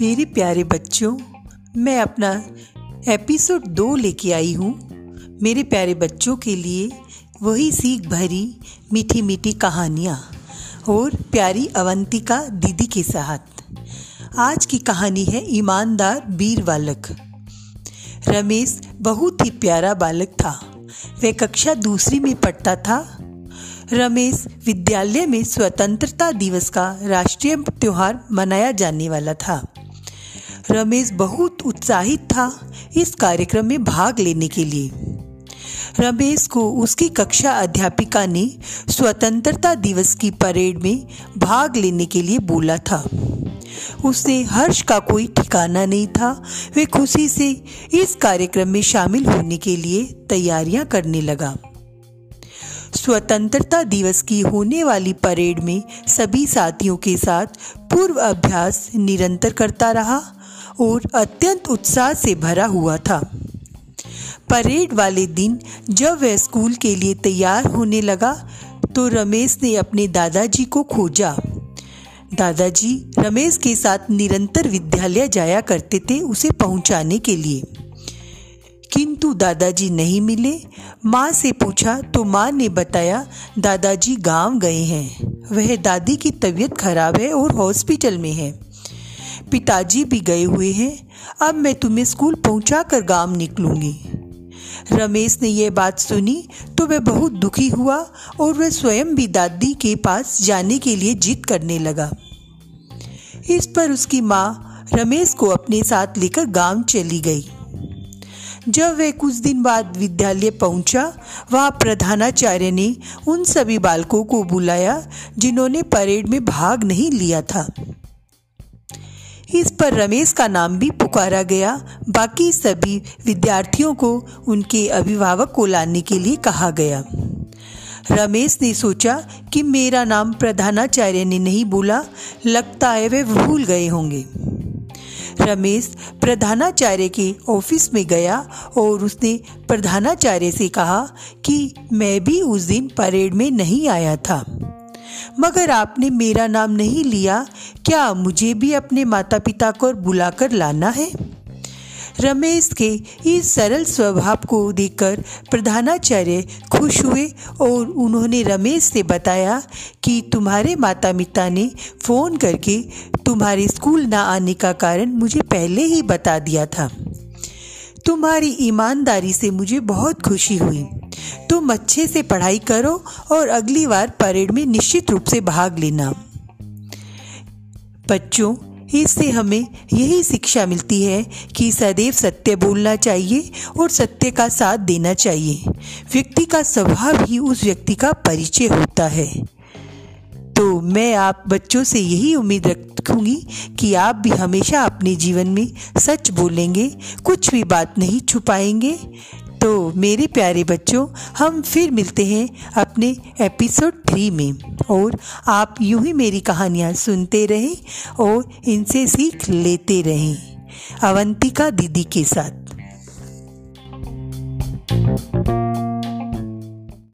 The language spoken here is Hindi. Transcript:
मेरे प्यारे बच्चों, मैं अपना एपिसोड दो लेके आई हूँ। मेरे प्यारे बच्चों के लिए वही सीख भरी मीठी मीठी कहानियाँ और प्यारी अवंतिका दीदी के साथ। आज की कहानी है ईमानदार वीर बालक। रमेश बहुत ही प्यारा बालक था। वह कक्षा दूसरी में पढ़ता था। रमेश विद्यालय में स्वतंत्रता दिवस का राष्ट्रीय त्योहार मनाया जाने वाला था। रमेश बहुत उत्साहित था इस कार्यक्रम में भाग लेने के लिए। रमेश को उसकी कक्षा अध्यापिका ने स्वतंत्रता दिवस की परेड में भाग लेने के लिए बोला था। उसे हर्ष का कोई ठिकाना नहीं था, वे खुशी से इस कार्यक्रम में शामिल होने के लिए तैयारियाँ करने लगा। स्वतंत्रता दिवस की होने वाली परेड में सभी साथियों के साथ पूर्व अभ्यास निरंतर करता रहा और अत्यंत उत्साह से भरा हुआ था। परेड वाले दिन जब वह स्कूल के लिए तैयार होने लगा तो रमेश ने अपने दादाजी को खोजा। दादाजी रमेश के साथ निरंतर विद्यालय जाया करते थे उसे पहुँचाने के लिए। किंतु दादाजी नहीं मिले। माँ से पूछा तो माँ ने बताया, दादाजी गाँव गए हैं। वह दादी की तबीयत खराब है और हॉस्पिटल में है। पिताजी भी गए हुए हैं। अब मैं तुम्हें स्कूल पहुँचा कर गाँव निकलूँगी। रमेश ने यह बात सुनी तो वह बहुत दुखी हुआ और वह स्वयं भी दादी के पास जाने के लिए जिद करने लगा। इस पर उसकी माँ रमेश को अपने साथ लेकर गाँव चली गई। जब वह कुछ दिन बाद विद्यालय पहुँचा, वहाँ प्रधानाचार्य ने उन सभी बालकों को बुलाया जिन्होंने परेड में भाग नहीं लिया था। इस पर रमेश का नाम भी पुकारा गया। बाकी सभी विद्यार्थियों को उनके अभिभावक को लाने के लिए कहा गया। रमेश ने सोचा कि मेरा नाम प्रधानाचार्य ने नहीं बोला, लगता है वे भूल गए होंगे। रमेश प्रधानाचार्य के ऑफ़िस में गया और उसने प्रधानाचार्य से कहा कि मैं भी उस दिन परेड में नहीं आया था। मगर आपने मेरा नाम नहीं लिया, क्या मुझे भी अपने माता पिता को बुलाकर लाना है? रमेश के इस सरल स्वभाव को देखकर प्रधानाचार्य खुश हुए और उन्होंने रमेश से बताया कि तुम्हारे माता पिता ने फ़ोन करके तुम्हारे स्कूल ना आने का कारण मुझे पहले ही बता दिया था। तुम्हारी ईमानदारी से मुझे बहुत खुशी हुई। तुम अच्छे से पढ़ाई करो और अगली बार परेड में निश्चित रूप से भाग लेना। बच्चों, इससे हमें यही शिक्षा मिलती है कि सदैव सत्य बोलना चाहिए और सत्य का साथ देना चाहिए। व्यक्ति का स्वभाव ही उस व्यक्ति का परिचय होता है। तो मैं आप बच्चों से यही उम्मीद रखूँगी कि आप भी हमेशा अपने जीवन में सच बोलेंगे, कुछ भी बात नहीं छुपाएँगे। मेरे प्यारे बच्चों, हम फिर मिलते हैं अपने एपिसोड थ्री में। और आप यूँ ही मेरी कहानियाँ सुनते रहें और इनसे सीख लेते रहें, अवंतिका दीदी के साथ।